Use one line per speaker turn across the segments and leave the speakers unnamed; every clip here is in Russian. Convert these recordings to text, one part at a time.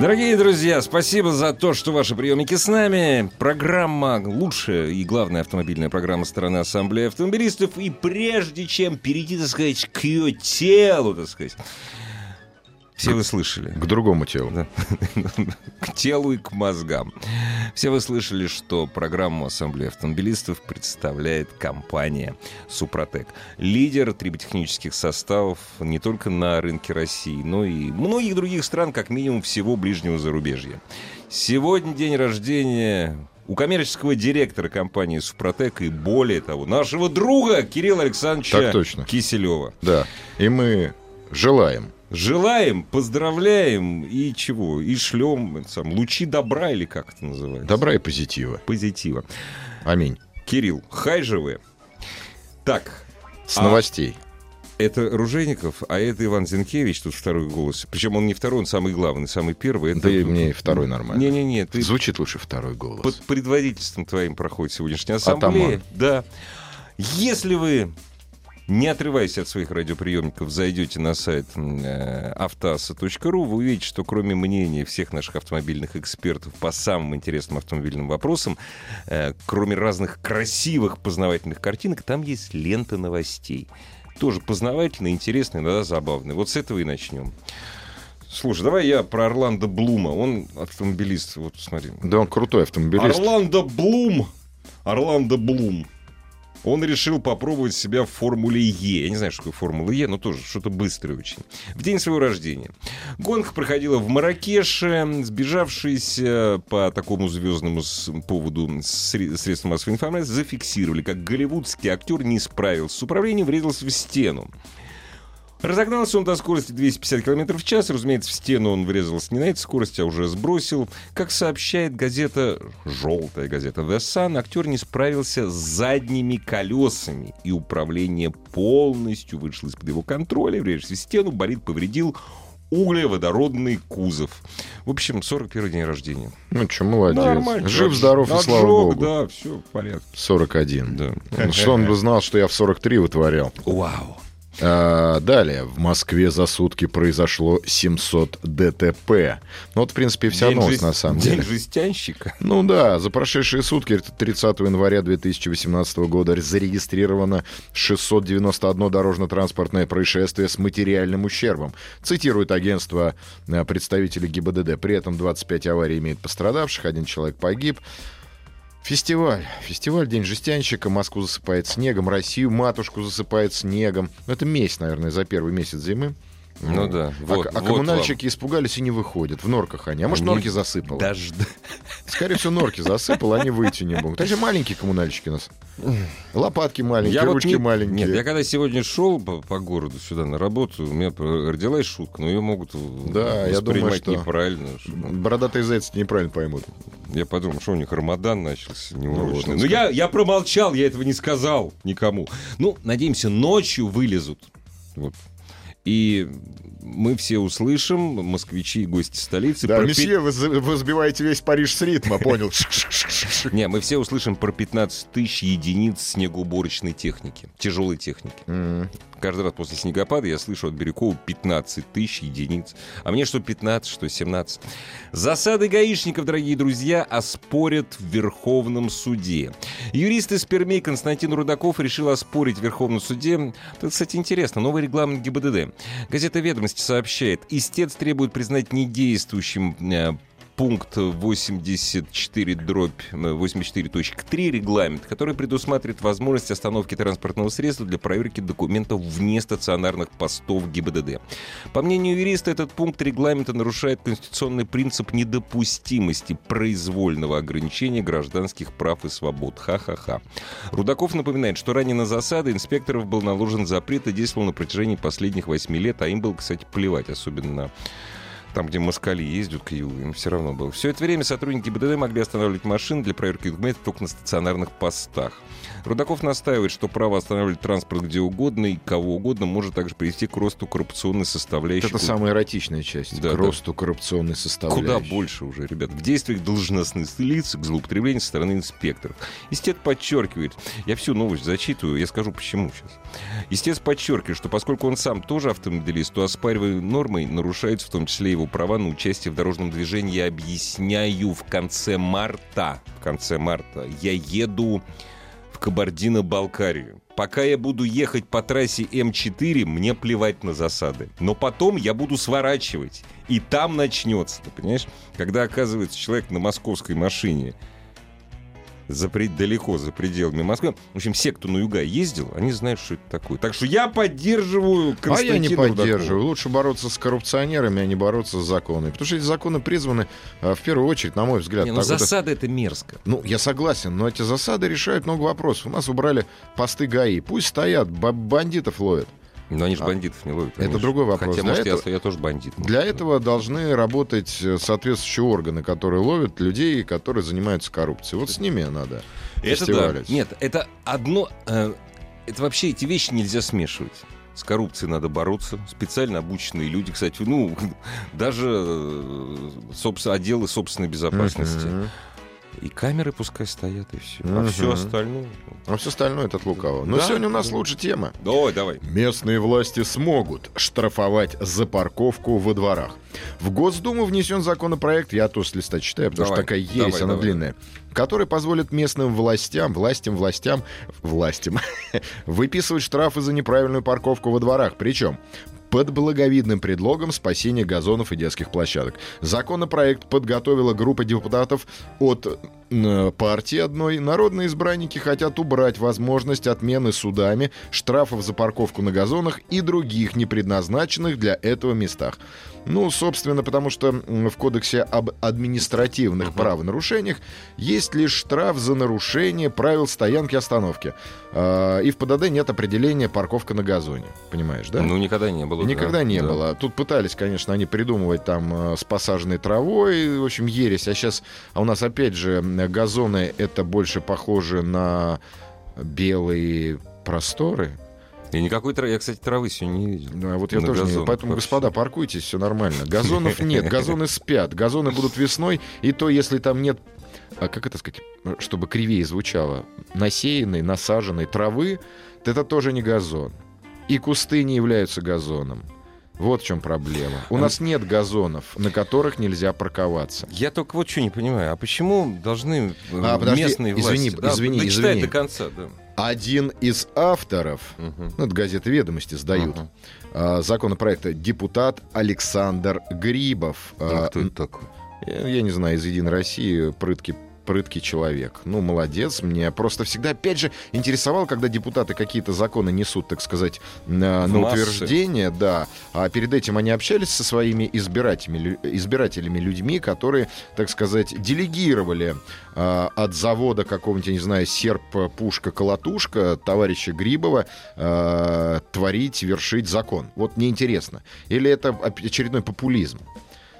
Дорогие друзья, спасибо за то, что ваши приемники с нами. Программа лучшая и главная автомобильная программа страны Ассамблеи автомобилистов. И прежде чем перейти, так сказать, к ее телу, так сказать, все вы слышали.
К другому телу. Да.
К телу и к мозгам. Все вы слышали, что программу Ассамблеи автомобилистов представляет компания «Супротек». Лидер триботехнических составов не только на рынке России, но и многих других стран, как минимум всего ближнего зарубежья. Сегодня день рождения у коммерческого директора компании «Супротек» и более того, нашего друга Кирилла Александровича
так точно.
Киселева.
Да, и мы желаем
Желаем, поздравляем и чего? И шлем сам, лучи добра или как это называется?
Добра и позитива.
Позитива.
Аминь.
Кирилл, хай же вы. Так.
С а... новостей.
Это Ружейников, а это Иван Зинкевич, тут второй голос. Причем он не второй, он самый главный, самый первый. Это...
Да и мне второй нормально.
Не-не-не.
Ты... Звучит лучше второй голос.
Под предводительством твоим проходит сегодняшняя ассамблея. Атаман. Да. Если вы не отрываясь от своих радиоприемников, зайдете на сайт э, автоаса.ру, вы увидите, что кроме мнения всех наших автомобильных экспертов по самым интересным автомобильным вопросам, э, кроме разных красивых познавательных картинок, там есть лента новостей. Тоже познавательная, интересная, иногда забавная. Вот с этого и начнем. Слушай, давай я про Орландо Блума. Он автомобилист. Вот смотри.
Да, он крутой автомобилист.
Орландо Блум. Орландо Блум он решил попробовать себя в Формуле Е. Я не знаю, что такое Формула Е, но тоже что-то быстрое очень. В день своего рождения. Гонка проходила в Маракеше. Сбежавшиеся по такому звездному поводу средства массовой информации зафиксировали, как голливудский актер не справился с управлением, врезался в стену. Разогнался он до скорости 250 км в час. Разумеется, в стену он врезался не на этой скорости, а уже сбросил. Как сообщает газета, желтая газета The Sun, актер не справился с задними колесами, и управление полностью вышло из-под его контроля. Врезался в стену, болит, повредил углеводородный кузов. В общем, 41 день рождения.
Ну что, молодец. Нормально. Жив, здоров и слава богу.
Да, все в порядке.
41. Да. Что он бы знал, что я в 43 вытворял.
Вау.
А, далее. В Москве за сутки произошло 700 ДТП. Ну, вот, в принципе, вся день новость, жест... на самом
деле.
День
жестянщика.
Ну да, за прошедшие сутки, 30 января 2018 года, зарегистрировано 691 дорожно-транспортное происшествие с материальным ущербом. Цитирует агентство э, представителей ГИБДД. При этом 25 аварий имеет пострадавших, один человек погиб. Фестиваль. Фестиваль День жестянщика. Москву засыпает снегом, Россию матушку засыпает снегом. Это месяц, наверное, за первый месяц зимы.
Ну да.
А вот, а, а вот коммунальщики вам. испугались и не выходят. В норках они. А может, они... норки засыпало?
Даже...
Скорее всего, норки засыпало, они выйти не могут. Даже маленькие коммунальщики у нас. Лопатки маленькие,
я
ручки
вот не...
маленькие.
Нет, я когда сегодня шел по, по городу сюда на работу, у меня родилась шутка, но ее могут
да, я думаю, что
неправильно.
Что... Бородатые зайцы неправильно поймут.
Я подумал, что у них Рамадан начался неурочный. Ну, вот, Но я, я промолчал, я этого не сказал никому. Ну, надеемся, ночью вылезут. Вот и мы все услышим, москвичи и гости столицы.
Да, про месье, вы, вы сбиваете весь Париж с ритма, понял?
Не, мы все услышим про 15 тысяч единиц снегоуборочной техники, тяжелой техники. Каждый раз после снегопада я слышу от Бирюкова 15 тысяч единиц. А мне что 15, что 17. Засады гаишников, дорогие друзья, оспорят в Верховном суде. Юрист из Перми Константин Рудаков решил оспорить в Верховном суде. Это, кстати, интересно. Новый регламент ГИБДД. Газета «Ведомости» сообщает, истец требует признать недействующим э, пункт 84 дробь 84.3 регламент, который предусматривает возможность остановки транспортного средства для проверки документов вне стационарных постов ГИБДД. По мнению юриста, этот пункт регламента нарушает конституционный принцип недопустимости произвольного ограничения гражданских прав и свобод. Ха-ха-ха. Рудаков напоминает, что ранее на засады инспекторов был наложен запрет и действовал на протяжении последних восьми лет, а им было, кстати, плевать, особенно на там, где москали ездят к югу, им все равно было. Все это время сотрудники БДД могли останавливать машины для проверки документов только на стационарных постах. Рудаков настаивает, что право останавливать транспорт где угодно и кого угодно может также привести к росту коррупционной составляющей.
Это самая эротичная часть.
Да,
к
да.
росту коррупционной составляющей.
Куда больше уже, ребят. В действиях должностных лиц к злоупотреблению со стороны инспекторов. Истец подчеркивает, я всю новость зачитываю, я скажу почему сейчас. Истец подчеркивает, что поскольку он сам тоже автомобилист, то оспаривая нормой нарушаются в том числе его права на участие в дорожном движении. Я объясняю в конце марта, в конце марта я еду Кабардино-Балкарию. Пока я буду ехать по трассе М4, мне плевать на засады. Но потом я буду сворачивать. И там начнется, ты понимаешь? Когда оказывается человек на московской машине за, далеко за пределами Москвы. В общем, все, кто на юга ездил, они знают, что это такое. Так что я поддерживаю
А я не
Константина Рудакова.
поддерживаю. Лучше бороться с коррупционерами, а не бороться с законами. Потому что эти законы призваны, а, в первую очередь, на мой взгляд,
Не, ну засада это мерзко.
Ну, я согласен, но эти засады решают много вопросов. У нас убрали посты ГАИ. Пусть стоят, бандитов ловят.
Но они же
А,
бандитов не ловят.
это другой вопрос.
Хотя,
Для
может, я-
этого-
я, тоже бандит.
Для этого должны работать э, соответствующие органы, которые ловят людей, которые занимаются коррупцией. Вот с ними надо
Это да. Нет, это одно... э, это вообще эти вещи нельзя смешивать. С коррупцией надо бороться. Специально обученные люди, кстати, ну, даже э, собственно, отделы собственной безопасности.
Мгм.
И камеры пускай стоят, и все. А все остальное...
А все остальное это от лукавого. Но
Да,
сегодня у нас
да.
лучше тема.
Давай, давай.
Местные власти смогут штрафовать за парковку во дворах. В Госдуму внесен законопроект, я тоже с листа читаю, потому
Давай,
что такая ересь,
давай,
она
давай.
длинная, который позволит местным властям, властям, властям, властям выписывать штрафы за неправильную парковку во дворах. Причем под благовидным предлогом спасения газонов и детских площадок. Законопроект подготовила группа депутатов от э, партии одной. Народные избранники хотят убрать возможность отмены судами штрафов за парковку на газонах и других непредназначенных для этого местах. Ну, собственно, потому что в Кодексе об административных правонарушениях есть лишь штраф за нарушение правил стоянки и остановки. А, И в ПДД нет определения парковка на газоне. Понимаешь, да?
Ну, никогда не было.
Никогда
да,
не
да.
было. Тут пытались, конечно, они придумывать там э, с посаженной травой, в общем, ересь. А сейчас, а у нас опять же газоны это больше похоже на белые просторы.
И никакой травы. Я, кстати, травы сегодня не видел.
Да, вот я
На
тоже не. Поэтому,
вообще.
господа, паркуйтесь, все нормально. Газонов нет, газоны спят. Газоны будут весной, и то, если там нет а как это сказать, чтобы кривее звучало, насеянной, насаженной травы, то это тоже не газон. И кусты не являются газоном. Вот в чем проблема. У нас нет газонов, на которых нельзя парковаться.
Я только вот что не понимаю, а почему должны э,
А, подожди,
местные
извини,
власти...
извини,
дочитай
извини.
до конца, да.
Один из авторов,
Мгм.
ну, это газеты «Ведомости» сдают,
Ага.
а, законопроекта депутат Александр Грибов.
А
А,
кто это такой?
Я, я не знаю, из «Единой России» прыткий прыткий человек. Ну, молодец. Мне просто всегда, опять же, интересовало, когда депутаты какие-то законы несут, так сказать, на,
В
на
массы.
утверждение, да. А перед этим они общались со своими избирателями, избирателями людьми, которые, так сказать, делегировали а, от завода какого-нибудь, я не знаю, серп, пушка, колотушка товарища Грибова а, творить, вершить закон. Вот мне интересно. Или это очередной популизм?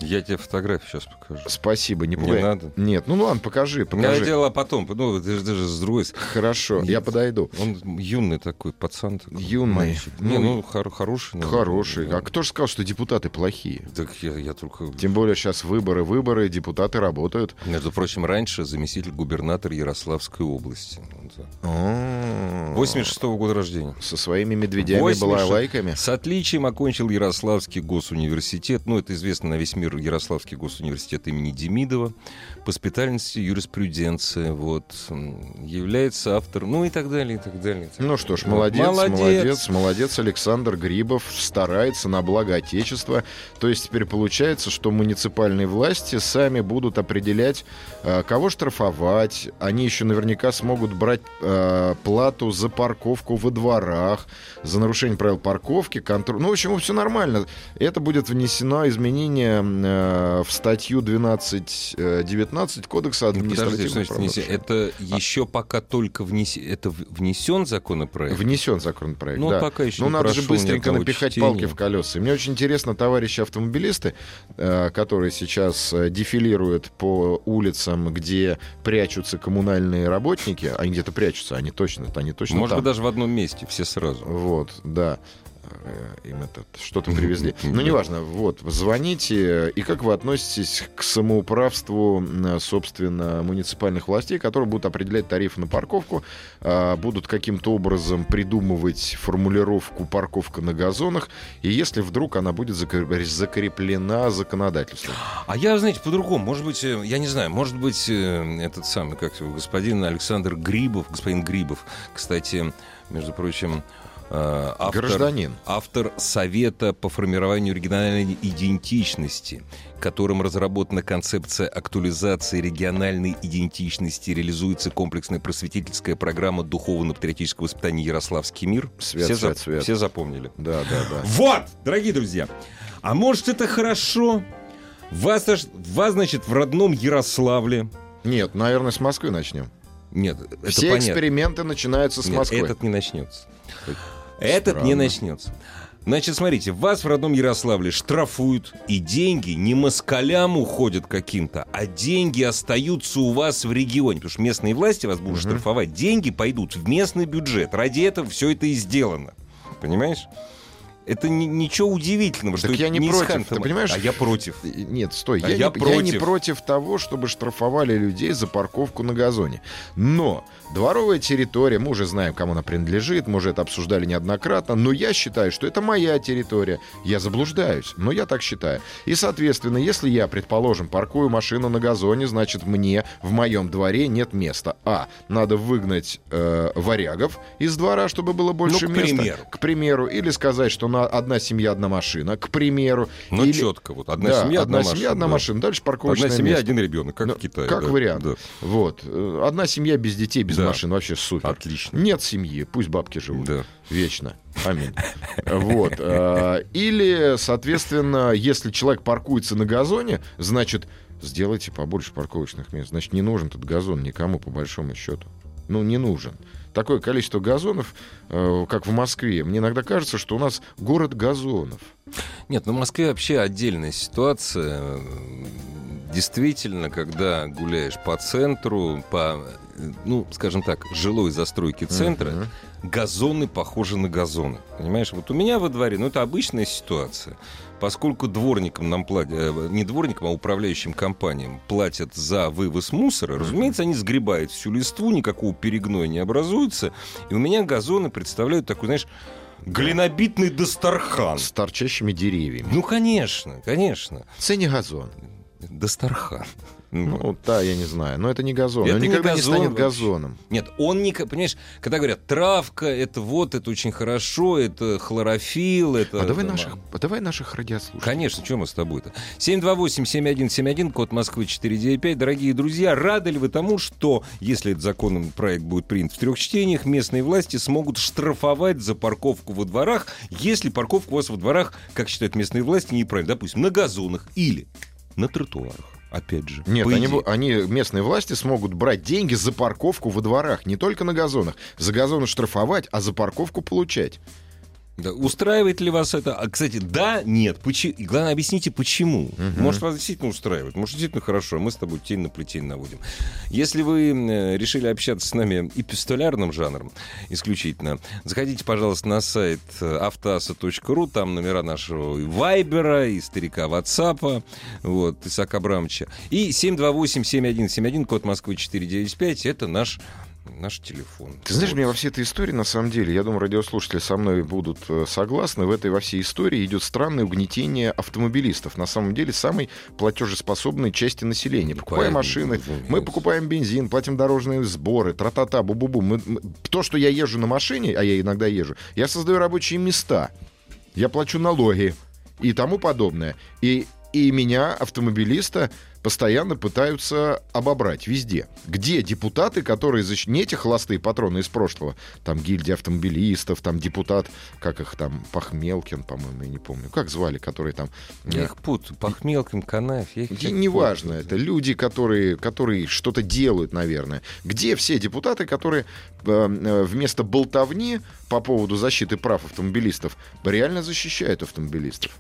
Я тебе фотографию сейчас покажу.
Спасибо, не
Не
пугай.
надо.
Нет, ну ладно, покажи,
Я
покажи.
делала потом. Ну, ты же даже с другой.
Хорошо,
Нет.
я подойду.
Он юный такой, пацан такой.
Юный.
мальчик. Не,
Ну,
ну, хор- хороший. наверное.
Хороший. А кто же сказал, что депутаты плохие?
Так я, я только...
Тем более сейчас выборы, выборы, депутаты работают.
Между прочим, раньше заместитель губернатора Ярославской области. Вот так.
А,
86 года рождения.
Со своими медведями,
86.
балалайками.
С отличием окончил Ярославский госуниверситет. Ну, это известно на весь мир. Ярославский госуниверситет имени Демидова. По специальности юриспруденция. Вот. Является автором. Ну, и так далее, и так далее. и так
Ну что ж, молодец, молодец,
Молодец.
молодец, Александр Грибов старается на благо Отечества. То есть теперь получается, что муниципальные власти сами будут определять, э, кого штрафовать. Они еще наверняка смогут брать э, плату за парковку во дворах, за нарушение правил парковки, контроль. Ну, в общем, все нормально. Это будет внесено изменение э, в статью 12.19 Кодекса
Ну,
административного правонарушения.
Это еще пока только внесе... это внесен законопроект?
Внесен законопроект,
Ну,
да.
пока еще
Ну,
не
надо же быстренько напихать
чтения.
палки в колеса. И мне очень интересно, товарищи автомобилисты, э, которые сейчас э, дефилируют по улицам, где прячутся коммунальные работники, они где-то прячутся, они точно, они точно
Может
там.
быть, даже в одном месте, все сразу.
Вот, да. Э, Им это что-то привезли. Ну, неважно. Вот, звоните. И как вы относитесь к самоуправству, э, собственно, муниципальных властей, которые будут определять тарифы на парковку, а, будут каким-то образом придумывать формулировку «парковка на газонах», и если вдруг она будет закр- закреплена законодательством.
А я, знаете, по-другому. Может быть, э, я не знаю, может быть, э, этот самый, как его, господин Александр Грибов, господин Грибов, кстати, между прочим, э, автор,
Гражданин.
автор Совета по формированию региональной идентичности, которым разработана концепция актуализации региональной идентичности, реализуется комплексная просветительская программа духовно-патриотического воспитания «Ярославский мир».
Свет,
все,
свет,
зап-
свет.
все запомнили.
Да, да, да.
Вот, дорогие друзья. А может, это хорошо? Вас, вас, значит, в родном Ярославле.
Нет, наверное, с Москвы начнем.
Нет, это
Все
понятно.
эксперименты начинаются с
Нет,
Москвы.
этот не начнется. Этот не
Странно.
начнется. Значит, смотрите, вас в родном Ярославле штрафуют, и деньги не москалям уходят каким-то, а деньги остаются у вас в регионе. Потому что местные власти вас будут
Мгм.
штрафовать. Деньги пойдут в местный бюджет. Ради этого все это и сделано. Понимаешь? Это ни- ничего удивительного, что
Так
это
я не против, ты понимаешь?
А я против.
Нет, стой,
А
я,
я
не, я не
против.
против того, чтобы штрафовали людей за парковку на газоне. Но дворовая территория, мы уже знаем, кому она принадлежит, мы уже это обсуждали неоднократно, но я считаю, что это моя территория. Я заблуждаюсь, но я так считаю. И, соответственно, если я, предположим, паркую машину на газоне, значит, мне в моем дворе нет места. А, надо выгнать э, варягов из двора, чтобы было больше
Ну, к
места.
примеру.
К примеру. Или сказать, что на одна семья, одна машина. К примеру.
Ну,
Или-
четко. Вот одна
да,
семья, одна,
одна семья,
машина.
одна
да.
машина. Дальше парковочное
Одна семья,
место.
один ребенок, как
Ну,
в Китае.
Как
да.
вариант.
Да.
Вот. Одна семья без детей, без
Да.
машин. Вообще супер.
Отлично.
Нет семьи, пусть бабки живут.
Да.
Вечно. Аминь. Вот. э, Или, соответственно, если человек паркуется на газоне, значит, сделайте побольше парковочных мест. Значит, не нужен этот газон никому, по большому счету. Ну, не нужен. Такое количество газонов, э, как в Москве. Мне иногда кажется, что у нас город газонов.
Нет, ну в Москве вообще отдельная ситуация. Действительно, когда гуляешь по центру, по, ну, скажем так, жилой застройке центра,
Мгм.
газоны похожи на газоны. Понимаешь, вот у меня во дворе, ну, это обычная ситуация. Поскольку дворникам нам платят, э, не дворникам, а управляющим компаниям платят за вывоз мусора, разумеется, они сгребают всю листву, никакого перегноя не образуется. И у меня газоны представляют такой, знаешь, глинобитный Дастархан.
С торчащими деревьями.
Ну, конечно, конечно.
Это не газон.
Дастархан.
Ну, да, я не знаю. Но это не газон.
Это
Он
не
никогда не
газон
станет
вообще.
газоном.
Нет, он не... Понимаешь, когда говорят, травка, это вот, это очень хорошо, это хлорофилл, это...
А давай
там,
наших, а давай наших радиослушателей.
Конечно, что мы с тобой-то? 728-7171, код Москвы 495. Дорогие друзья, рады ли вы тому, что, если этот законный проект будет принят в трех чтениях, местные власти смогут штрафовать за парковку во дворах, если парковка у вас во дворах, как считают местные власти, неправильно, допустим, на газонах или на тротуарах. Опять же.
Нет, они, они, местные власти смогут брать деньги за парковку во дворах, не только на газонах. За газоны штрафовать, а за парковку получать.
Да, устраивает ли вас это? А, кстати, да, нет. Почему? И главное, объясните, почему. Может, вас действительно устраивает. Может, действительно хорошо. а Мы с тобой тень на плетень наводим. Если вы решили общаться с нами эпистолярным жанром исключительно, заходите, пожалуйста, на сайт э, автоаса.ру. Там номера нашего и Вайбера, и старика Ватсапа, вот, Исаака Абрамовича. И 728-7171, код Москвы 495. Это наш наш телефон.
Ты знаешь,
Вот.
мне во всей этой истории, на самом деле, я думаю, радиослушатели со мной будут э, согласны, в этой во всей истории идет странное угнетение автомобилистов. На самом деле, самой платежеспособной части населения. Покупаем машины, мы покупаем бензин, платим дорожные сборы, тра-та-та, бу-бу-бу. Мы- мы- То, что я езжу на машине, а я иногда езжу, я создаю рабочие места, я плачу налоги и тому подобное. И И меня, автомобилиста, постоянно пытаются обобрать везде. Где депутаты, которые защ... не эти холостые патроны из прошлого, там гильдия автомобилистов, там депутат, как их там, Пахмелкин, по-моему, я не помню, как звали, которые там...
Я их путаю, Пахмелкин, Канаев, я их
Не- Неважно, это люди, которые, которые что-то делают, наверное. Где все депутаты, которые э, э, вместо болтовни по поводу защиты прав автомобилистов реально защищают автомобилистов?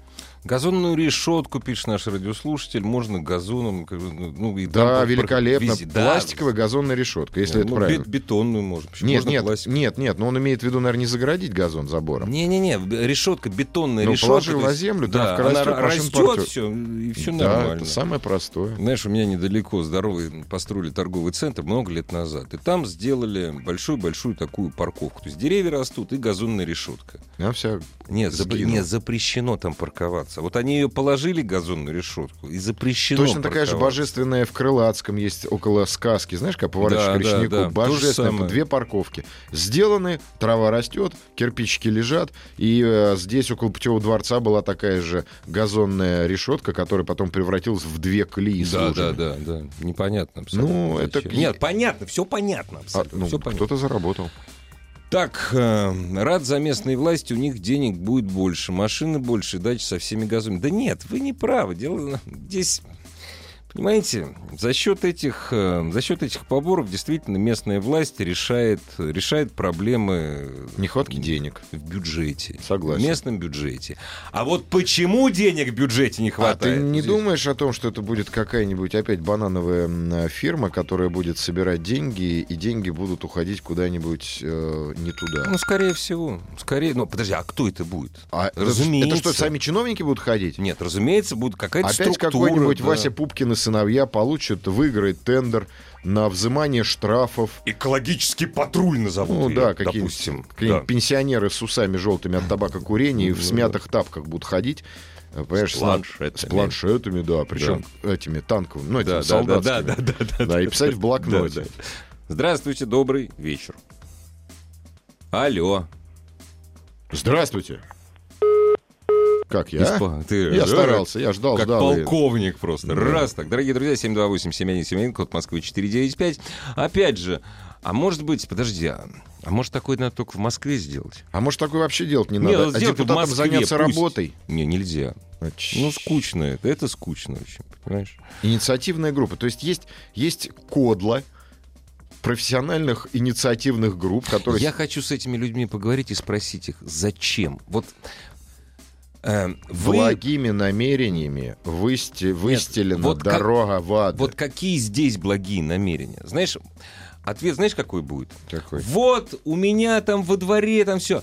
Газонную решетку, пишет наш радиослушатель, можно газоном... бы, Ну, и
Да,
там
великолепно.
Да.
Пластиковая газонная решетка, если
Ну,
это правильно.
бет- бетонную можно. Почему
Нет,
можно
нет,
пластик?
нет, нет, но он имеет в виду, наверное, не загородить газон забором.
Не-не-не, решетка, бетонная
Ну,
решетка.
положил на землю,
да,
растет,
она растет, все, и все
да,
нормально.
это самое простое.
Знаешь, у меня недалеко здоровый построили торговый центр много лет назад. И там сделали большую-большую такую парковку. То есть деревья растут и газонная решетка.
Я вся...
Нет,
Сгинул.
нет, запрещено там парковаться. Вот они ее положили, газонную решетку, и запрещено
Точно такая же
парковаться.
божественная в Крылатском есть около сказки. Знаешь, как поворачиваешь
Да,
к
да,
речнику?
да. Же
Божественная. Две парковки. Сделаны, трава растет, кирпичики лежат. И э, здесь около Путевого дворца была такая же газонная решетка, которая потом превратилась в две колеи с
Да,
лужами.
да, да, да. Непонятно абсолютно.
Ну, это-.
Нет, понятно, все понятно.
А,
Абсолютно,
ну,
всё понятно.
кто-то заработал.
Так, э, рад за местные власти, у них денег будет больше, машины больше, дачи со всеми газами. Да нет, вы не правы. Дело здесь, понимаете, за счет этих, э, за счет этих поборов действительно местная власть решает, решает проблемы
Нехватки денег.
в бюджете.
Согласен.
В местном бюджете. А вот почему денег в бюджете не
А
хватает?
ты не
Здесь-
думаешь о том, что это будет какая-нибудь опять банановая фирма, которая будет собирать деньги, и деньги будут уходить куда-нибудь э, не туда?
Ну, скорее всего. Скорее, ну, подожди, а кто это будет?
А
разумеется.
Это что, сами чиновники будут ходить?
Нет, разумеется, будет какая-то
Опять
структура.
какой-нибудь
да.
Вася Пупкин и сыновья получат, выиграет тендер на взимание штрафов.
Экологический патруль назовут
Ну
её,
да, какие-нибудь
допустим.
какие-нибудь
Да.
пенсионеры с усами желтыми от табакокурения и в
Ну,
смятых тапках будут ходить. э, Понимаешь,
С планшетами.
с планшетами, да, причем этими танковыми, ну, этими
Да, да, да,
солдатскими.
да, да, да,
Да, и писать в блокноте.
Да, да. Здравствуйте, добрый вечер. Алло.
Здравствуйте. Как я?
Испа- ты-
Я старался, я ждал,
Как
ждал. и-
полковник просто.
Да.
Раз так. Дорогие друзья, 728-7171, код Москвы 495. Опять же, а может быть, подожди, а, а может такое надо только в Москве сделать?
А может, такое вообще делать не надо?
вот
а
сделать в
депутатам
Москве,
заняться
пусть.
работой?
Не, нельзя.
А,
Ну, скучно это. Это скучно очень, понимаешь?
Инициативная группа. То есть есть, есть кодла профессиональных инициативных групп, которые...
Я хочу с этими людьми поговорить и спросить их, зачем? Вот вы...
Благими намерениями высте- выстелена
вот как-
дорога в ад.
Вот какие здесь благие намерения? Знаешь, ответ знаешь, какой будет?
Какой?
Вот, у меня там во дворе там все.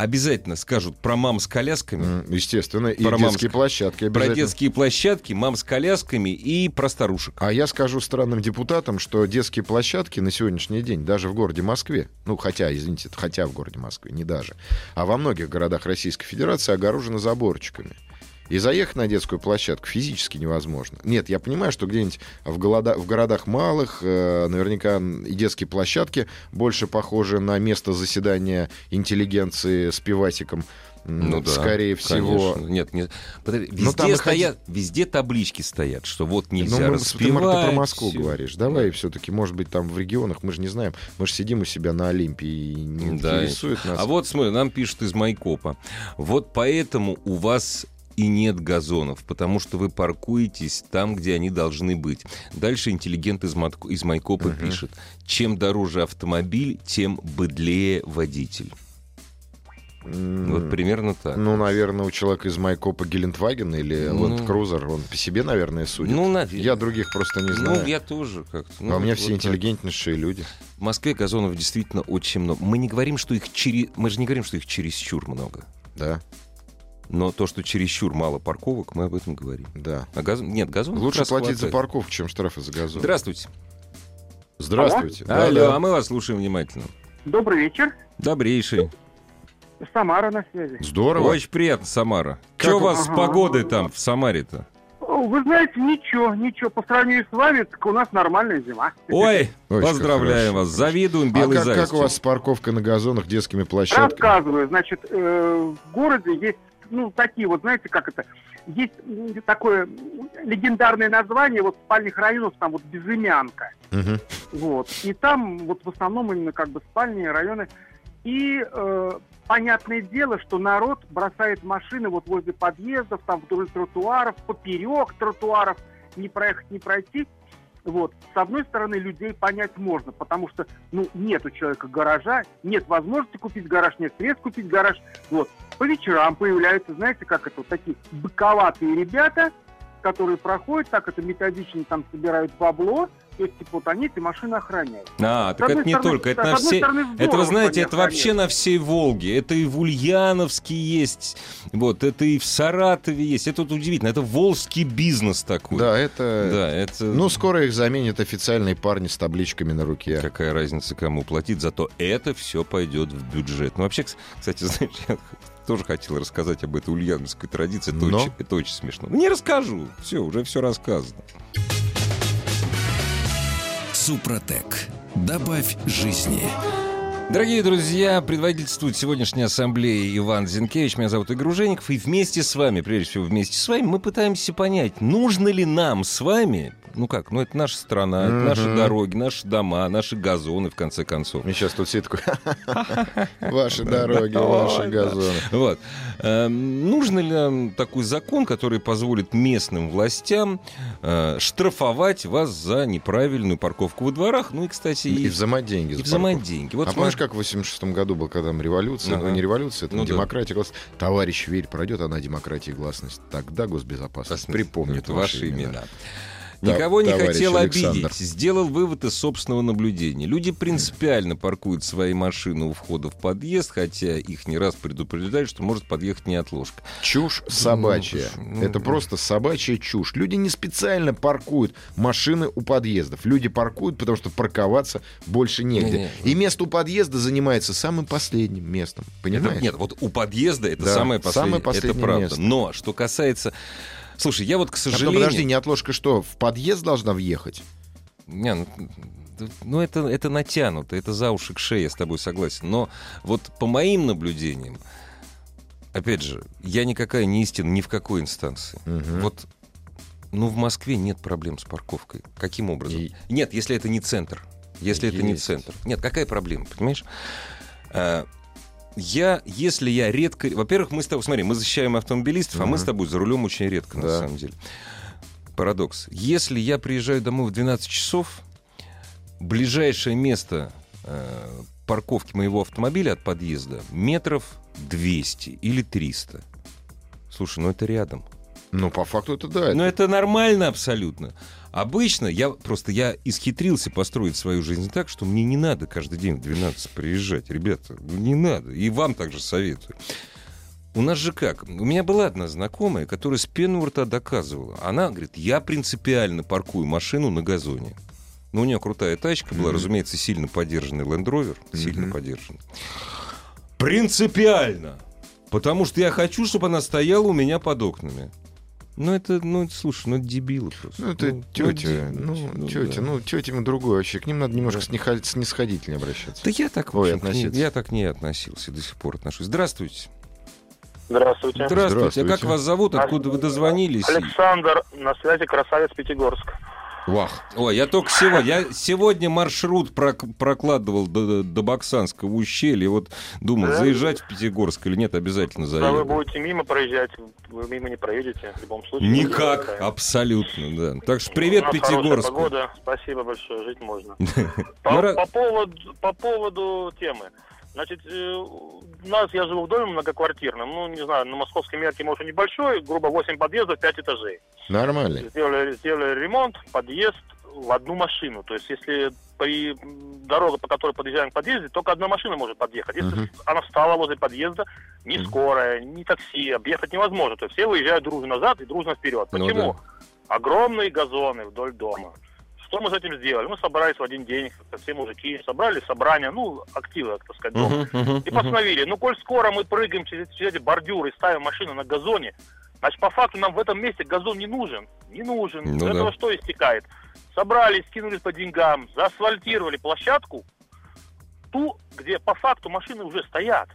Обязательно скажут про мам с колясками,
Естественно, и
Про
детские
мамск-
площадки
про детские площадки, мам с колясками и про старушек.
А я скажу странным депутатам, что детские площадки на сегодняшний день, даже в городе Москве, ну, хотя, извините, хотя в городе Москве, не даже, а во многих городах Российской Федерации огорожены заборчиками. И заехать на детскую площадку физически невозможно. Нет, я понимаю, что где-нибудь в, голода- в городах малых э, наверняка и детские площадки больше похожи на место заседания интеллигенции с пивасиком. М,
Ну да,
скорее всего.
конечно. Нет, нет. Подожди,
Ну,
везде, стоят, везде таблички стоят, что вот нельзя
Ну, мы,
распевать.
ты, Марк, ты про Москву
всё.
говоришь. Давай все-таки, может быть, там в регионах, мы же не знаем. Мы же сидим у себя на Олимпе и не
Да.
интересует нас.
А вот смотри, нам пишут из Майкопа. Вот поэтому у вас и нет газонов, потому что вы паркуетесь там, где они должны быть. Дальше интеллигент из, Матко- из Майкопа
Мгм.
пишет. Чем дороже автомобиль, тем быдлее водитель. Вот примерно так.
Ну, наверное, у человека из Майкопа Гелендваген или
Ну.
Land Cruiser, он по себе, наверное, судит.
Ну, наверное.
Я других просто не знаю.
Ну, я тоже как-то. Ну,
а у меня
вот-
все
вот так.
интеллигентнейшие люди.
В Москве газонов действительно очень много. Мы не говорим, что их через... Мы же не говорим, что их чересчур много.
Да,
Но то, что чересчур мало парковок, мы об этом говорим.
да.
А газ... Нет, газонов
Лучше платить за
хватает.
парковку, чем штрафы за газон.
Здравствуйте.
Здравствуйте.
Алло,
Да-да.
а мы вас слушаем внимательно.
Добрый вечер.
Добрейший.
Самара на связи.
Здорово.
Очень приятно, Самара.
Как
Что у вас с
Ага.
погодой там в Самаре-то?
Вы знаете, ничего, ничего. По сравнению с вами, так у нас нормальная зима.
Ой,
Очень
поздравляем
хорошо.
вас. Завидуем
А
белой
как, как
завистью.
у вас с парковкой на газонах, детскими площадками?
Рассказываю. Значит, э, в городе есть ну, такие вот, знаете, как это, есть такое легендарное название, вот спальных районов, там вот Безымянка.
Мгм.
Вот. И там вот в основном именно как бы спальные районы. И э, понятное дело, что народ бросает машины вот возле подъездов, там вдоль тротуаров, поперек тротуаров, не проехать, не пройти. Вот. С одной стороны, людей понять можно, потому что, ну, нет у человека гаража, нет возможности купить гараж, нет средств купить гараж. Вот. По вечерам появляются, знаете, как это, вот такие быковатые ребята, которые проходят, так это методично там собирают бабло, то есть, типа, вот они эти машины охраняют.
А,
С
так это не
стороны,
только, это на все...
стороны,
Это,
здорово,
вы знаете, это вообще
охраняют.
на всей Волге. Это и в Ульяновске есть, вот, это и в Саратове есть. Это вот удивительно, это волжский бизнес такой.
Да, это...
Да, это...
Ну, скоро их заменят официальные парни с табличками на руке.
Какая разница, кому платить, зато это все пойдет в бюджет. Ну, вообще, кс- кстати, знаешь, я тоже хотел рассказать об этой ульяновской традиции. Это,
Но?
очень, это очень смешно. Не расскажу. Все, уже все рассказано.
Супротек. Добавь жизни.
Дорогие друзья, предводительствует сегодняшняя ассамблея Иван Зинкевич. Меня зовут Игорь Жеников. И вместе с вами, прежде всего вместе с вами, мы пытаемся понять, нужно ли нам с вами, ну как, ну это наша страна, это наши дороги, наши дома, наши газоны, в конце концов.
Мне сейчас тут все такой... Ваши дороги, ваши газоны.
Вот. Эм, нужно ли нам такой закон, который позволит местным властям э, штрафовать вас за неправильную парковку во дворах? Ну и, кстати,
И
и,
взимать деньги.
и взимать деньги.
А помнишь, как в 86 году был, когда там революция, ну не революция, это
Ну
демократия, гласность. Товарищ Верь, пройдет она демократия и гласность. Тогда госбезопасность припомнит
ваши имена. Никого не хотел
Александр.
обидеть. Сделал вывод из собственного наблюдения. Люди принципиально паркуют свои машины у входа в подъезд, хотя их не раз предупреждали, что может подъехать неотложка.
Чушь собачья.
ну,
это
ну.
просто собачья чушь. Люди не специально паркуют машины у подъездов. Люди паркуют, потому что парковаться больше негде.
Не-не.
И место у подъезда занимается самым последним местом. Понимаешь?
Это- нет, вот у подъезда это
Да,
самое последнее.
самое последнее
это правда.
место.
Но что касается... Слушай, я вот, к
А
сожалению...
подожди, неотложка что, в подъезд должна въехать?
Не, ну, ну, это, это натянуто, это за уши к шее, я с тобой согласен. Но вот по моим наблюдениям, опять же, я никакая не истина ни в какой инстанции.
Мгм.
Вот, ну, в Москве нет проблем с парковкой. Каким образом?
И-
Нет, если это не центр. Если это не
Есть.
центр. Нет, какая проблема, понимаешь? Я, если я редко... Во-первых, мы с тобой... Смотри, мы защищаем автомобилистов, а мы с тобой за рулем очень редко, на
Да.
самом деле. Парадокс. Если я приезжаю домой в 12 часов, ближайшее место э, парковки моего автомобиля от подъезда метров 200 или 300. Слушай, ну это рядом.
Ну, по факту это да.
Но это нормально абсолютно. Обычно я просто я исхитрился построить свою жизнь так, что мне не надо каждый день в 12 приезжать. Ребята, ну не надо. И вам также советую. У нас же как? У меня была одна знакомая, которая с пены у рта доказывала. Она говорит, я принципиально паркую машину на газоне. Но у нее крутая тачка была,
Мгм.
разумеется, сильно поддержанный Land Rover. Сильно
Мгм.
поддержанный. Принципиально! Потому что я хочу, чтобы она стояла у меня под окнами. Ну, это, ну, слушай, ну, это дебилы просто.
Ну, это тетя,
дебилы,
ну, тетя,
да.
ну, тетям другое вообще. К ним надо немножко снисходительнее обращаться.
Да я так, в
Ой,
общем, к ней-
относиться.
я так не относился, до сих пор отношусь. Здравствуйте.
Здравствуйте.
Здравствуйте. А как
Здравствуйте.
вас зовут? Откуда вы дозвонились?
Александр, на связи Красавец Пятигорск.
Вах.
Ой, я только сегодня, я сегодня маршрут прок- прокладывал до, до Баксанского ущелья. Вот думал,
Да?
заезжать в Пятигорск или нет, обязательно
Да вы
заеду.
будете мимо проезжать, вы мимо не проедете в любом случае.
Никак, абсолютно, да. Так что привет
У нас хорошая
Пятигорску.
погода, спасибо большое, жить можно.
Ну,
По,
ра-
по поводу, по поводу темы. Значит, э, у нас, я живу в доме многоквартирном, ну, не знаю, на московской мерке, может, небольшой, грубо 8 подъездов, 5 этажей.
Нормально.
Сделали, сделали ремонт, подъезд в одну машину. То есть, если при дорога, по которой подъезжаем к подъезду, только одна машина может подъехать. Если
Мгм.
она встала возле подъезда, ни
Мгм.
скорая, ни такси, объехать невозможно. То есть все выезжают дружно назад и дружно вперед.
Ну
Почему? Огромные газоны вдоль дома. Что мы с этим сделали? Мы собрались в один день, все мужики, собрали собрание, ну, активы, так сказать, дома.
Мгм, мгм,
И постановили, ну, коль скоро мы прыгаем через, через эти бордюры и ставим машину на газоне, значит, по факту нам в этом месте газон не нужен. Не нужен.
Ну
Из
да.
этого что истекает? Собрались, скинулись по деньгам, заасфальтировали площадку, ту, где по факту машины уже стоят.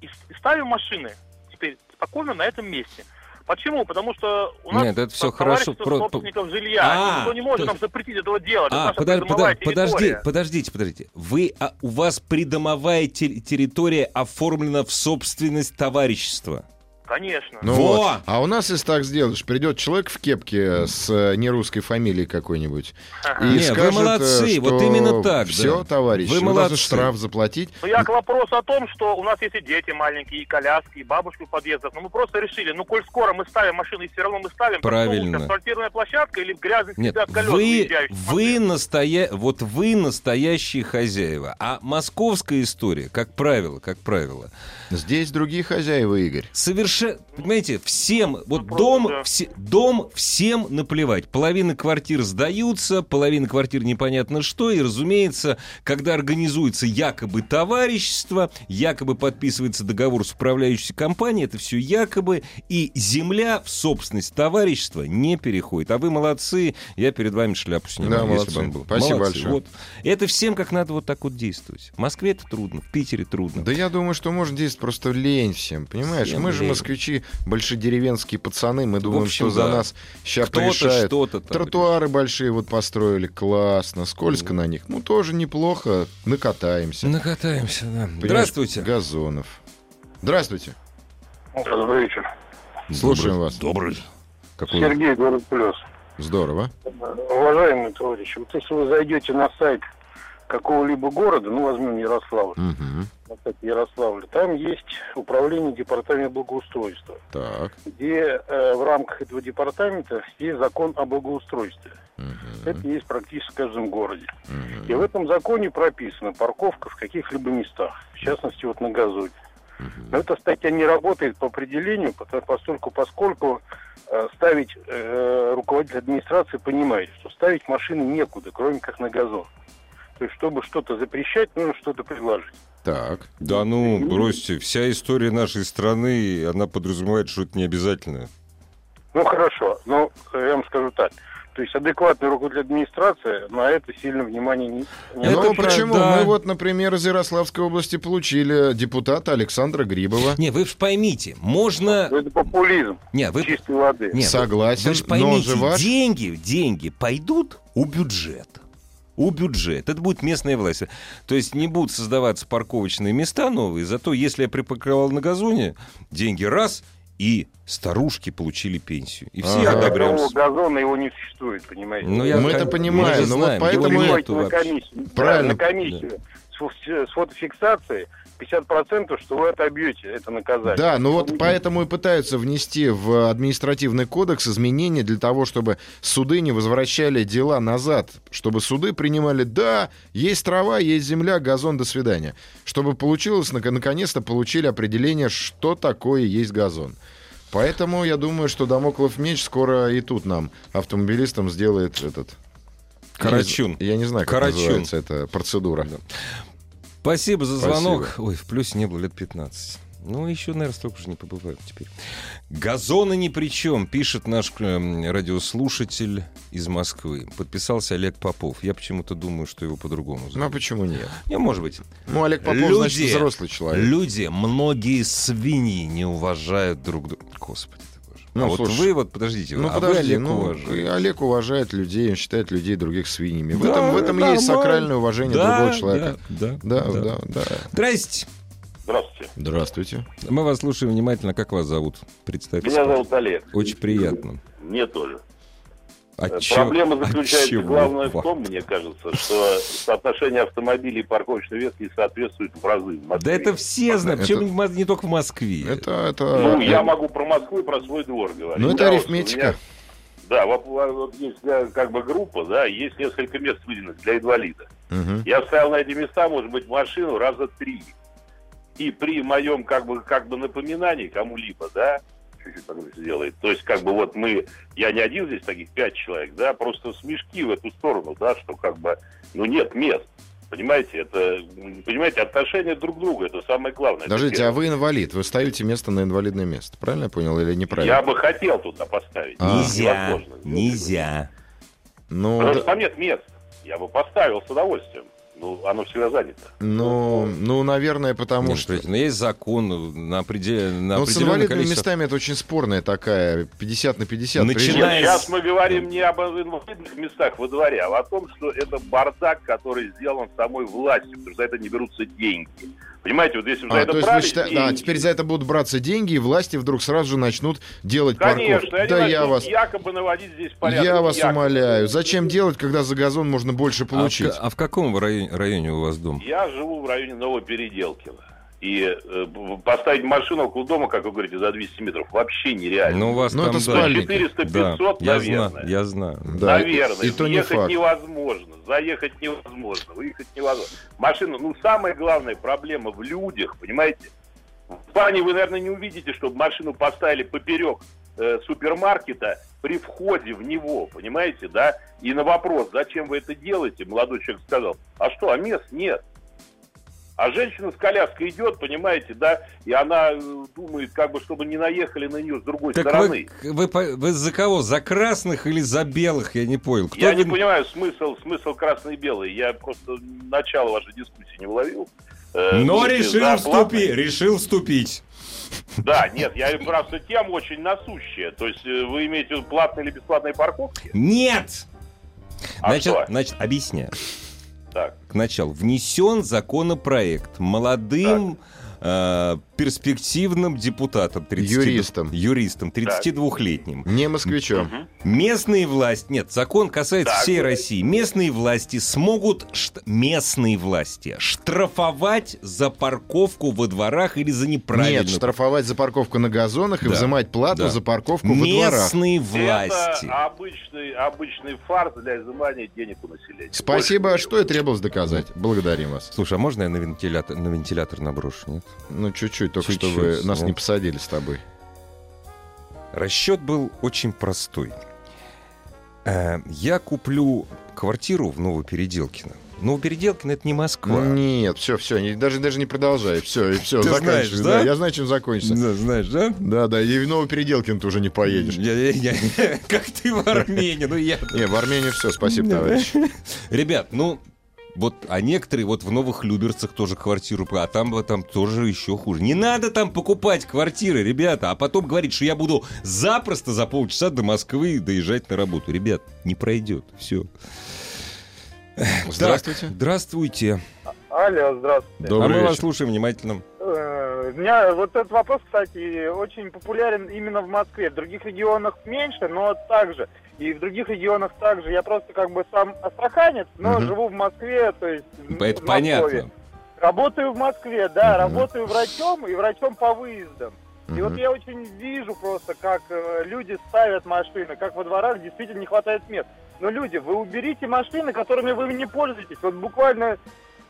И, и ставим машины теперь спокойно на этом месте. Почему? Потому что у нас
Нет, это
товарищество
хорошо, про-
собственников жилья.
А,
Никто не может
то
нам запретить этого делать. Это
А, подо-
придомовая
подо- подожди, подождите, подождите. Вы, а, у вас придомовая те- территория оформлена в собственность товарищества.
Конечно.
Ну
Во!
вот. А у нас, если так сделаешь, придет человек в кепке с э, нерусской фамилией какой-нибудь и
Не, вы
скажет, э,
молодцы,
что
вот именно так,
Все,
да.
товарищи,
Вы
вы должны
молодцы.
штраф заплатить.
Ну, я к вопросу о том, что у нас есть и дети маленькие, и коляски, и бабушки в подъездах. Но мы просто решили, ну, коль скоро мы ставим машины, и все равно мы ставим,
Правильно.
асфальтированная площадка или грязный
Нет,
от колес
вы, вы, настоя... вот вы настоящие хозяева. А московская история, как правило, как правило,
Здесь другие хозяева, Игорь.
совершенно, понимаете, всем, вот
просто
дом,
да.
все, дом всем наплевать. Половина квартир сдаются, половина квартир непонятно что, и, разумеется, когда организуется якобы товарищество, якобы подписывается договор с управляющей компанией, это все якобы, и земля в собственность товарищества не переходит. А вы молодцы, я перед вами шляпу снимаю,
Да,
если
молодцы.
бы он был.
Спасибо
Молодцы.
большое.
Вот. Это всем как надо вот так вот действовать. В Москве это трудно, в Питере трудно.
Да я думаю, что можно действовать просто лень всем, понимаешь?
Всем
мы же
лень.
Москвичи, большедеревенские пацаны, мы думаем,
общем,
что за
да.
нас сейчас
Кто-то что-то там.
Тротуары большие вот построили, классно, скользко на них. Ну, тоже неплохо, накатаемся.
Накатаемся, да.
Понимаешь,
Здравствуйте.
Газонов. Здравствуйте.
Добрый вечер.
Слушаем вас.
Добрый.
Какой-
Сергей, город Плюс.
Здорово.
Уважаемые товарищи, вот если вы зайдете на сайт какого-либо города, ну, возьмем Ярославль,
Мгм.
на сайте Ярославля, там есть управление департамента благоустройства,
Так.
где э, в рамках этого департамента есть закон о благоустройстве.
Мгм.
Это есть практически в каждом городе.
Мгм.
И в этом законе прописана парковка в каких-либо местах, в частности, вот на газоне. Но эта статья не работает по определению, поскольку, поскольку э, ставить э, руководитель администрации понимает, что ставить машины некуда, кроме как на газон. То есть, чтобы что-то запрещать, нужно что-то предложить.
Так.
Да ну, бросьте, вся история нашей страны, она подразумевает, что это не обязательно.
Ну, хорошо, но э, я вам скажу так. То есть, адекватный руководитель администрации на это сильно внимания не, не
Это
ну,
обращает.
почему?
правда.
Мы вот, например, из Ярославской области получили депутата Александра Грибова.
Не, вы же поймите, можно...
Это популизм
Не, вы...
чистой воды.
Не, вы-
Согласен,
Вы же
но
поймите,
же ваш-
деньги, деньги пойдут у бюджета. У бюджета. Это будет местная власть. То есть не будут создаваться парковочные места новые, зато если я припарковал на газоне, деньги раз, и старушки получили пенсию. И все
Ага.
Такого газона его не существует, понимаете?
Ну, я
Мы это понимаем,
мы
но вот
знаем, его
поэтому-
Приходите
нету
на
вообще.
комиссию,
Правильно.
Да, на комиссию фо- с фотофиксацией 50% что вы отобьете это наказание.
Да, ну вот поэтому и пытаются внести в административный кодекс изменения для того, чтобы суды не возвращали дела назад, чтобы суды принимали, да, есть трава, есть земля, газон, до свидания. Чтобы получилось, нак- наконец-то получили определение, что такое есть газон. Поэтому я думаю, что Дамоклов меч скоро и тут нам, автомобилистам, сделает этот...
Карачун.
Я не знаю, как
Карачун.
называется эта процедура.
Спасибо за
Спасибо.
звонок. Ой, в плюсе не было лет 15. Ну, еще, наверное, столько же не побывают теперь. Газоны ни при чем, пишет наш эм, радиослушатель из Москвы. Подписался Олег Попов. Я почему-то думаю, что его по-другому
Ну, а
зовут.
почему нет?
Не, может быть.
Ну, Олег Попов,
Люди-
значит, взрослый человек.
Люди, многие свиньи не уважают друг друга. Господи.
Ну,
а вот
слушай,
вы вот, подождите,
Ну,
а вы
подожди,
Олег
ну,
уважаете.
и Олег уважает людей, он считает людей других свиньями. В
Да,
этом, в этом есть сакральное уважение
Да,
другого человека.
Да,
Да,
да,
да, да.
Здрасте.
Здравствуйте.
Здравствуйте.
Мы вас слушаем внимательно. Как вас зовут? Представьте.
Меня зовут Олег.
Очень приятно.
Мне тоже.
А чё-
Проблема
а
заключается,
чего
главное в том, мне кажется, что соотношение автомобилей и парковочных мест не соответствует в разы. в
Да это все знают,
Это-
причем не, только в Москве.
Это, это,
Ну, я
э,
могу про Москву и про свой двор говорить.
ну, это
Да,
арифметика.
меня- да, вот, вот есть как бы группа, да, есть несколько мест выделенных для инвалида.
Мгм.
Я ставил на эти места, может быть, машину раза три. И при моем как бы, как бы напоминании кому-либо, да, чуть-чуть так сделает. То есть, как бы вот мы, я не один здесь, таких пять человек, да, просто смешки в эту сторону, да, что как бы, ну нет мест. Понимаете, это, понимаете, отношения друг к другу, это самое главное.
Подождите, а вы инвалид, вы ставите место на инвалидное место. Правильно я понял или неправильно?
Я бы хотел туда поставить.
А.
Нельзя,
Невозможно.
нельзя.
Ну,
Потому
да-
что там нет мест. Я бы поставил с удовольствием. Ну, оно всегда занято.
Ну, ну, наверное, потому
Нет,
что...
смотрите, но есть закон на, определе, на
Ну, с инвалидными
количество...
местами это очень спорная такая, 50 на 50.
Начиная
Сейчас мы говорим не об инвалидных местах во дворе, а о том, что это бардак, который сделан самой властью, потому что за это не берутся деньги. Понимаете, вот если бы за
А,
это
то есть вы
брали
считаете,
деньги,
да, теперь за это будут браться деньги, и власти вдруг сразу же начнут делать
Конечно,
парковки.
они
Да я вас,
якобы наводить здесь порядок.
я вас
якобы.
умоляю. Зачем делать, когда за газон можно больше
А в,
получить?
а в каком вы районе, районе у вас дом?
Я живу в районе Новопеределкина. И э, поставить машину около дома, как вы говорите, за 200 метров вообще нереально.
Ну, у вас
Ну,
там,
это
да.
спальники.
400-500,
я
наверное.
знаю, я знаю.
Да,
Наверное.
и, и то не
Ехать
факт.
невозможно, заехать невозможно, выехать невозможно. Машина, ну, самая главная проблема в людях, понимаете? В плане вы, наверное, не увидите, чтобы машину поставили поперек э, супермаркета при входе в него, понимаете, да? И на вопрос, зачем вы это делаете, молодой человек сказал, а что, а мест нет. А женщина с коляской идет, понимаете, да, и она э, думает, как бы, чтобы не наехали на нее с другой
Так
стороны.
вы, вы, вы за кого? За красных или за белых? Я не понял. Кто
Я не
вы-
понимаю смысл, смысл красный и белый. Я просто начало вашей дискуссии не уловил. Э,
Но
если
решил вступить. Решил вступить.
Да, нет, я просто тема очень насущая. То есть э, вы имеете в виду платные или бесплатные парковки?
Нет!
А
значит,
что?
значит, объясняю.
Так.
К началу. Внесен законопроект молодым э, перспективным депутатом. 30
Юристом.
Юристом, 32-летним.
Не москвичом.
Местные власти, нет, закон касается
Так,
всей. России. Местные власти смогут, шт- местные власти, штрафовать за парковку во дворах или за неправильную.
Нет, штрафовать за парковку на газонах и
Да.
взимать плату
Да.
за парковку во дворах.
Местные власти.
Это обычный, обычный фарс для изымания денег у населения.
Спасибо,
Больше
что и требовалось доказать. Благодарим вас.
Слушай, а можно я на вентилятор, на вентилятор наброшу? Нет?
Ну, чуть-чуть, только
Чуть-чуть,
чтобы нас
ну.
не посадили с тобой.
Расчет был очень простой. Э, Я куплю квартиру в Новопеределкино. Новопеределкино это не Москва.
Нет, все, все, даже, даже не продолжай. Все, и все,
Ты
заканчивай.
знаешь, да?
Я знаю, чем закончится.
Да, знаешь, да?
Да, да, и в Новопеределкин ты уже не поедешь.
Я- я- я- Как ты в Армении, ну я...
Не, в Армении все, спасибо, товарищ.
Ребят, ну, вот, а некоторые вот в Новых Люберцах тоже квартиру, а там, вот там тоже еще хуже. Не надо там покупать квартиры, ребята, а потом говорить, что я буду запросто за полчаса до Москвы доезжать на работу. Ребят, не пройдет, все.
Здравствуйте.
Здравствуйте.
Алло, здравствуйте.
а
Добрый
мы вас
вечер.
слушаем внимательно.
Меня вот этот вопрос, кстати, очень популярен именно в Москве. В других регионах меньше, но также. И в других регионах также. Я просто как бы сам астраханец, но
Мгм.
живу в Москве, то есть в
Это
Подмосковье.
понятно.
Работаю в Москве, да,
Мгм.
работаю врачом и врачом по выездам. И вот я очень вижу просто, как э, люди ставят машины, как во дворах действительно не хватает мест. Но люди, вы уберите машины, которыми вы не пользуетесь. Вот буквально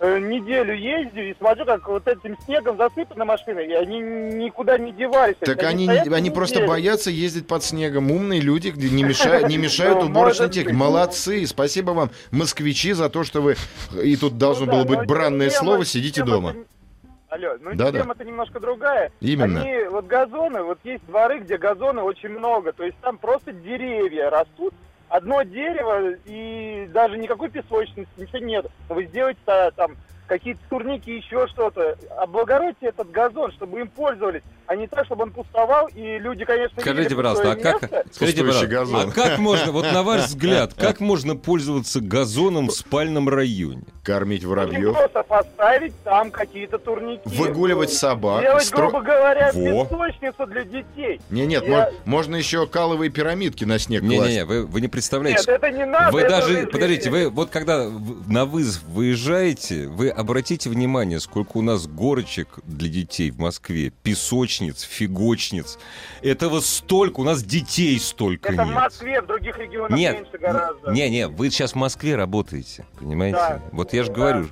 неделю ездю и смотрю, как вот этим снегом засыпаны машины, и они никуда не девались.
Так они, они
неделю.
просто боятся ездить под снегом. Умные люди где не мешают, не мешают
Ну,
уборочной
может
технике. Молодцы. Спасибо вам, москвичи, за то, что вы... И тут должно
Ну
было
да,
быть
но
бранное
тема-
слово «сидите
тема
дома».
это- Алло, ну
Да-да.
тема-то немножко другая.
Именно.
Они, вот газоны, вот есть дворы, где газоны очень много, то есть там просто деревья растут, одно дерево и даже никакой песочницы, ничего нет. Вы сделаете там какие-то турники, еще что-то. Облагородьте этот газон, чтобы им пользовались, а не так, чтобы он пустовал, и люди, конечно,
Скажите,
видели
пожалуйста, а
пустое
как,
место.
скажите, пожалуйста,
газон.
а как можно, вот на ваш взгляд, как можно пользоваться газоном в спальном районе?
Кормить воробьев,
просто поставить там какие-то турники.
выгуливать собак.
Делать,
стро-
грубо говоря,
Во.
песочницу для детей.
Не, нет,
Я-
мо- можно еще каловые пирамидки на снег класть.
Не-не-не, вы, вы не представляете,
Нет, это не надо.
Вы
это
даже,
же-
подождите, вы вот когда на вызов выезжаете, вы обратите внимание, сколько у нас горочек для детей в Москве, песочниц, фигочниц. Этого столько, у нас детей столько
Это в
нет.
Москве, в других регионах
Нет,
меньше гораздо.
не-не, вы сейчас в Москве работаете, понимаете?
Да.
Вот я же
Да.
говорю,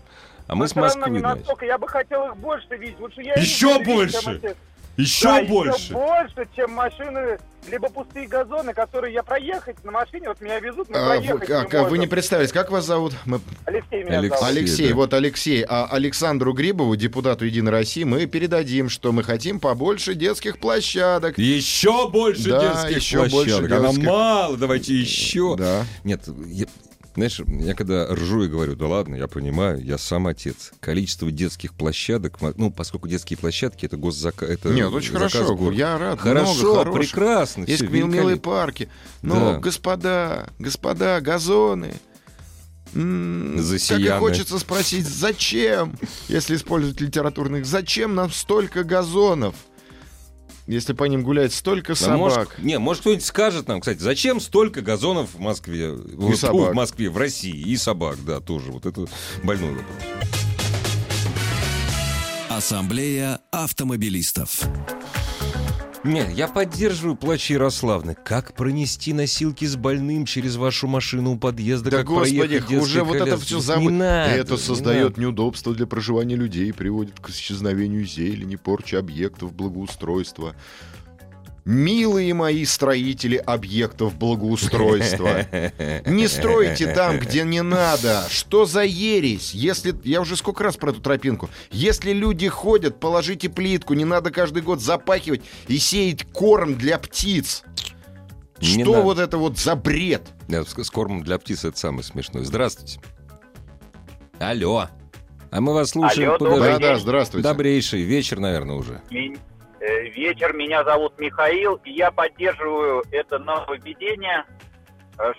а мы
Но
с
всё равно
Москвы,
не настолько. Я бы хотел их больше видеть. Лучше я
Еще
видеть,
больше?
эти-
Еще
Да,
больше!
Еще больше, чем машины, либо пустые газоны, которые я проехать на машине, вот меня везут, мы
А,
проехать
вы, как-
не
вы не представились, как вас зовут? Мы-
Алексей меня
Алексей.
зовут.
Алексей,
да.
вот Алексей, а Александру Грибову, депутату Единой России, мы передадим, что мы хотим побольше детских площадок.
Еще больше
Да,
детских
еще
площадок.
больше
Она
детских.
мало, давайте еще.
Да.
Нет, я- Знаешь, я когда ржу и говорю, да ладно, я понимаю, я сам отец. Количество детских площадок, ну, поскольку детские площадки, это госзаказ... Это
Нет, очень хорошо,
города.
я рад.
Хорошо,
много
прекрасно.
Есть мил- милые парки. Но,
Да.
господа, господа, газоны.
Засияны.
Так и хочется спросить, зачем, если использовать литературных, зачем нам столько газонов? Если по ним гулять столько
А
собак.
может, не, может кто-нибудь скажет нам, кстати, зачем столько газонов в Москве, вот,
собак.
в Москве, в России и собак, да, тоже. Вот это больной вопрос.
Ассамблея автомобилистов.
Нет, я поддерживаю плач Ярославны. Как пронести носилки с больным через вашу машину у подъезда?
Да
как
господи, уже вот это все
Не
забыть. Это
не
создает
надо.
неудобства для проживания людей, приводит к исчезновению зелени, порче объектов благоустройства. Милые мои строители объектов благоустройства, не стройте там, где не надо. Что за ересь? Если я уже сколько раз про эту тропинку. Если люди ходят, положите плитку. Не надо каждый год запахивать и сеять корм для птиц.
Не
Что
надо.
вот это вот за бред?
Да, с кормом для птиц это самое смешное. Здравствуйте. Алло. А мы вас слушаем.
Алло, добрый
Да, да, здравствуйте.
Добрейший вечер, наверное, уже.
Э, Вечер, меня зовут Михаил, и я поддерживаю это нововведение, э,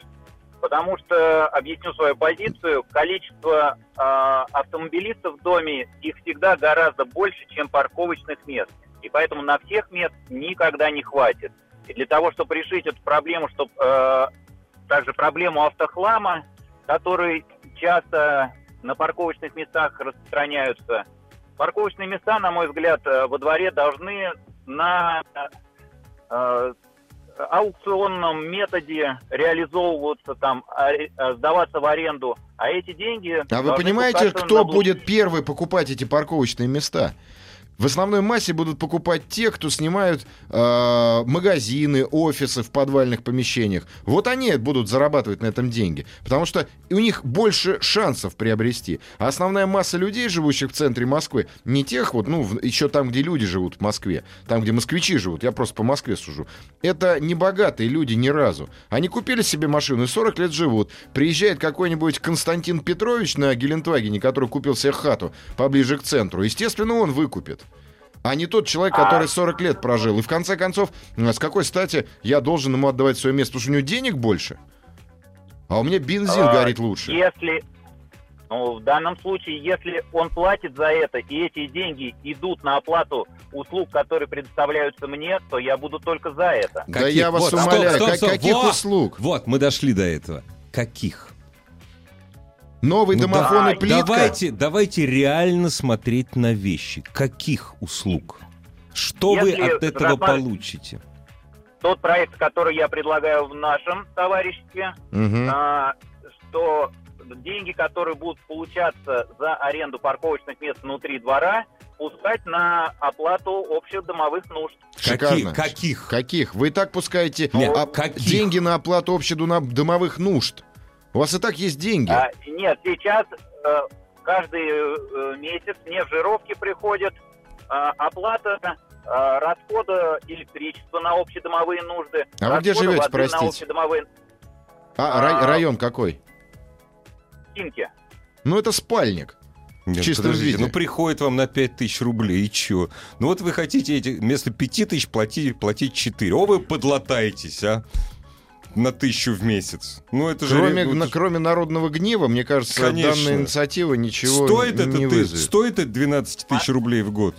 потому что, объясню свою позицию, количество э, автомобилистов в доме, их всегда гораздо больше, чем парковочных мест. И поэтому на всех мест никогда не хватит. И для того, чтобы решить эту проблему, чтобы также проблему автохлама, который часто на парковочных местах распространяются, Парковочные места, на мой взгляд, э, во дворе должны на э, аукционном методе реализовываться, там, э, сдаваться в аренду. А эти деньги...
А вы понимаете, кто будет первый покупать эти парковочные места? В основной массе будут покупать те, кто снимают э, магазины, офисы в подвальных помещениях. Вот они будут зарабатывать на этом деньги. Потому что у них больше шансов приобрести. А основная масса людей, живущих в центре Москвы, не тех вот, ну, еще там, где люди живут в Москве, там, где москвичи живут, я просто по Москве сужу, это не богатые люди ни разу. Они купили себе машину и 40 лет живут. Приезжает какой-нибудь Константин Петрович на Гелендвагене, который купил себе хату поближе к центру. Естественно, он выкупит. А не тот человек, который 40 лет прожил. И в конце концов, с какой стати я должен ему отдавать свое место? Потому что у него денег больше? А у меня бензин
А,
горит лучше.
Если, ну, в данном случае, если он платит за это, и эти деньги идут на оплату услуг, которые предоставляются мне, то я буду только за это.
Да
Каких?
я вас
Вот, стоп,
умоляю,
стоп,
как-
стоп.
каких
Вот,
услуг?
Вот, мы дошли до этого. Каких?
Новый
Ну,
домофон и
да,
плитка.
Давайте, давайте реально смотреть на вещи. Каких услуг? Что вы
Если
от этого
рассматривать-
получите?
Тот проект, который я предлагаю в нашем товариществе,
Мгм.
а, что деньги, которые будут получаться за аренду парковочных мест внутри двора, пускать на оплату общих домовых нужд.
Шикарно.
Каких? Каких?
Каких? Вы и так пускаете
Нет,
а,
каких?
деньги на оплату общедомовых нужд. У вас и так есть деньги.
А, нет, сейчас э, каждый э, месяц мне в жировке приходит э, оплата э, расхода электричества на общедомовые нужды.
А вы где живете, простите?
На общедомовые
А, рай-
а-
район какой?
стенки.
Ну, это спальник.
Нет,
чистом
подождите,
виде.
ну приходит вам на 5 тысяч рублей, и чё? Ну вот вы хотите эти, вместо 5 тысяч платить, платить 4. О, вы подлатаетесь, а? На тысячу в месяц. Ну это же...
Кроме,
ну,
на- кроме народного гнева, мне кажется,
Конечно.
данная инициатива ничего
стоит, это,
не
ты-
вызовет.
стоит это 12 тысяч рублей в год?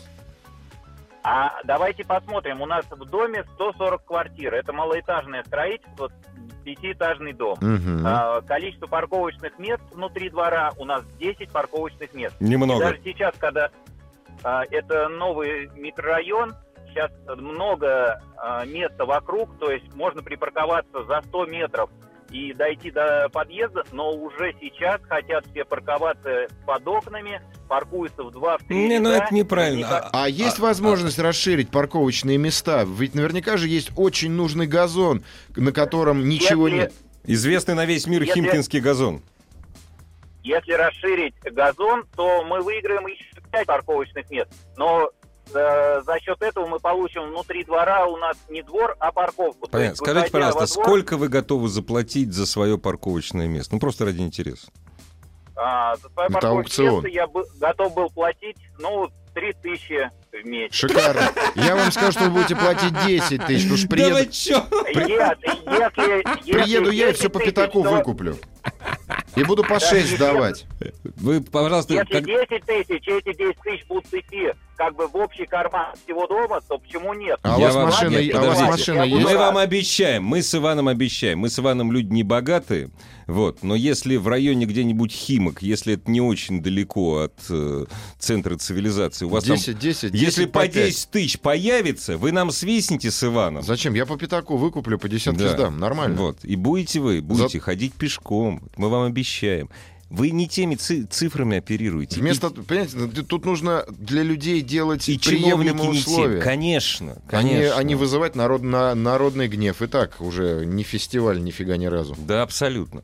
А давайте посмотрим. У нас в доме 140 квартир. Это малоэтажное строительство, пятиэтажный дом.
Мгм.
А, количество парковочных мест внутри двора у нас 10 парковочных мест. И
Немного.
даже сейчас, когда а, это новый микрорайон, сейчас много а, места вокруг, то есть можно припарковаться за 100 метров и дойти до подъезда, но уже сейчас хотят все парковаться под окнами, паркуются в 2-3
Не, ну это неправильно. А-
А есть возможность расширить парковочные места? Ведь наверняка же есть очень нужный газон, на котором ничего
Если-
нет.
Известный на весь мир
Если-
Химкинский газон.
Если расширить газон, то мы выиграем еще 5 парковочных мест. Но э, за счет этого мы получим внутри двора у нас не двор, а парковку.
Понятно.
есть,
Скажите, пожалуйста,
во двор,
сколько вы готовы заплатить за свое парковочное место? Ну, просто ради интереса.
а, за свое
Это
парковочное
аукцион.
место я бы, готов был платить, ну, 3 тысячи в месяц.
Шикарно. Я вам скажу, что вы будете платить 10 тысяч, потому что приеду,
чё?
Нет, если, если
приеду я и
10
все по пятаку
то-
выкуплю. И буду по 6 сдавать.
Вы, пожалуйста,
Если
как-
10 тысяч, эти 10 тысяч будут идти как бы в общий карман всего дома, то почему нет?
А у вас
вам-
машина,
Нет,
а у вас машина есть?
Мы вам обещаем, мы с Иваном обещаем. Мы с Иваном люди не богатые, вот, но если в районе где-нибудь Химок, если это не очень далеко от э, центра цивилизации, у вас
10, 10,
там...
10
Если по
пять.
10 тысяч появится, вы нам свистните с Иваном.
Зачем? Я по пятаку выкуплю, по десятке
Да.
сдам. Нормально.
Вот. И будете вы, будете ходить пешком. Мы вам обещаем. Вы не теми ци- цифрами оперируете.
Вместо, понимаете, ну, тут нужно для людей делать
и, и
приемлемые
не те.
условия.
Конечно,
не,
конечно.
а не вызывать народ, на, народный гнев. И так уже не фестиваль, нифига ни разу.
Да, абсолютно.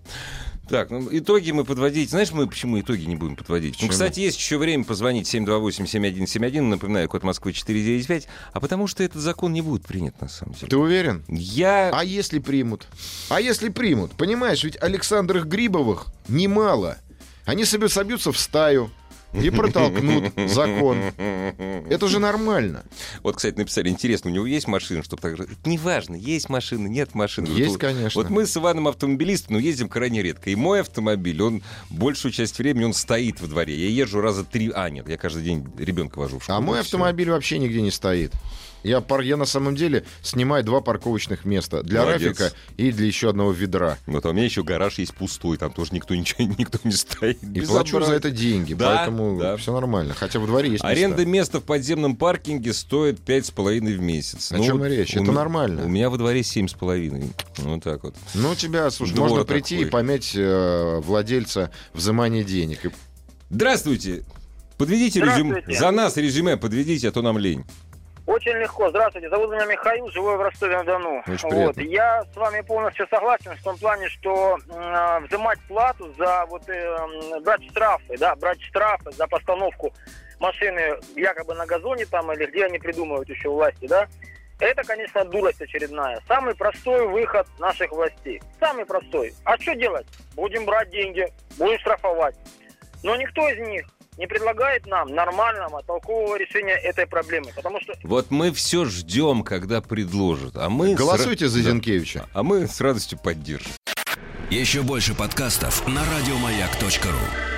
Так, ну, итоги мы подводить. Знаешь, мы почему итоги не будем подводить?
Почему?
Ну, кстати, есть еще время позвонить 728-7171. Напоминаю, код Москвы 495. А потому что этот закон не будет принят, на самом деле.
Ты уверен?
Я...
А если примут? А если примут? Понимаешь, ведь Александрах Грибовых немало. Они собьются в стаю и протолкнут закон. Это же нормально.
Вот, кстати, написали, интересно, у него есть машина, чтобы так же... Неважно, есть машина, нет машины.
Есть,
Вот-
конечно.
Вот мы с Иваном автомобилисты, но ездим крайне редко. И мой автомобиль, он большую часть времени он стоит во дворе. Я езжу раза три... А, нет, я каждый день ребенка вожу в школу.
А мой автомобиль вообще нигде не стоит. Я, пар... я на самом деле снимаю два парковочных места. Для
Молодец.
Рафика и для еще одного ведра.
Вот, а у меня еще гараж есть пустой, там тоже никто ничего, никто не стоит.
И плачу за это деньги,
Да,
поэтому
да.
все нормально. Хотя во дворе есть
Аренда
места.
места в подземном паркинге стоит пять с половиной в месяц.
О чем речь?
у
Это
ме-
нормально.
У меня во дворе семь с половиной. Вот так вот.
Ну, у тебя, слушай,
Двор
можно прийти
такой.
и помять э, владельца взимания денег. И
Здравствуйте. Подведите резюме.
Здравствуйте.
За нас резюме подведите, а то нам лень.
Очень легко. Здравствуйте. Зовут меня Михаил, живу в Ростове-на-Дону.
Очень
Вот. Я с вами полностью согласен в том плане, что м, взимать плату за вот э, брать штрафы, да, брать штрафы за постановку машины якобы на газоне там или где они придумывают еще власти, да. Это, конечно, дурость очередная. Самый простой выход наших властей. Самый простой. А что делать? Будем брать деньги, будем штрафовать. Но никто из них не предлагает нам нормального, толкового решения этой проблемы. Потому что
Вот мы все ждем, когда предложат. А мы с
Голосуйте
ра-
за. Зинкевича.
А мы с радостью поддержим.
Еще больше подкастов на радиомаяк.ру.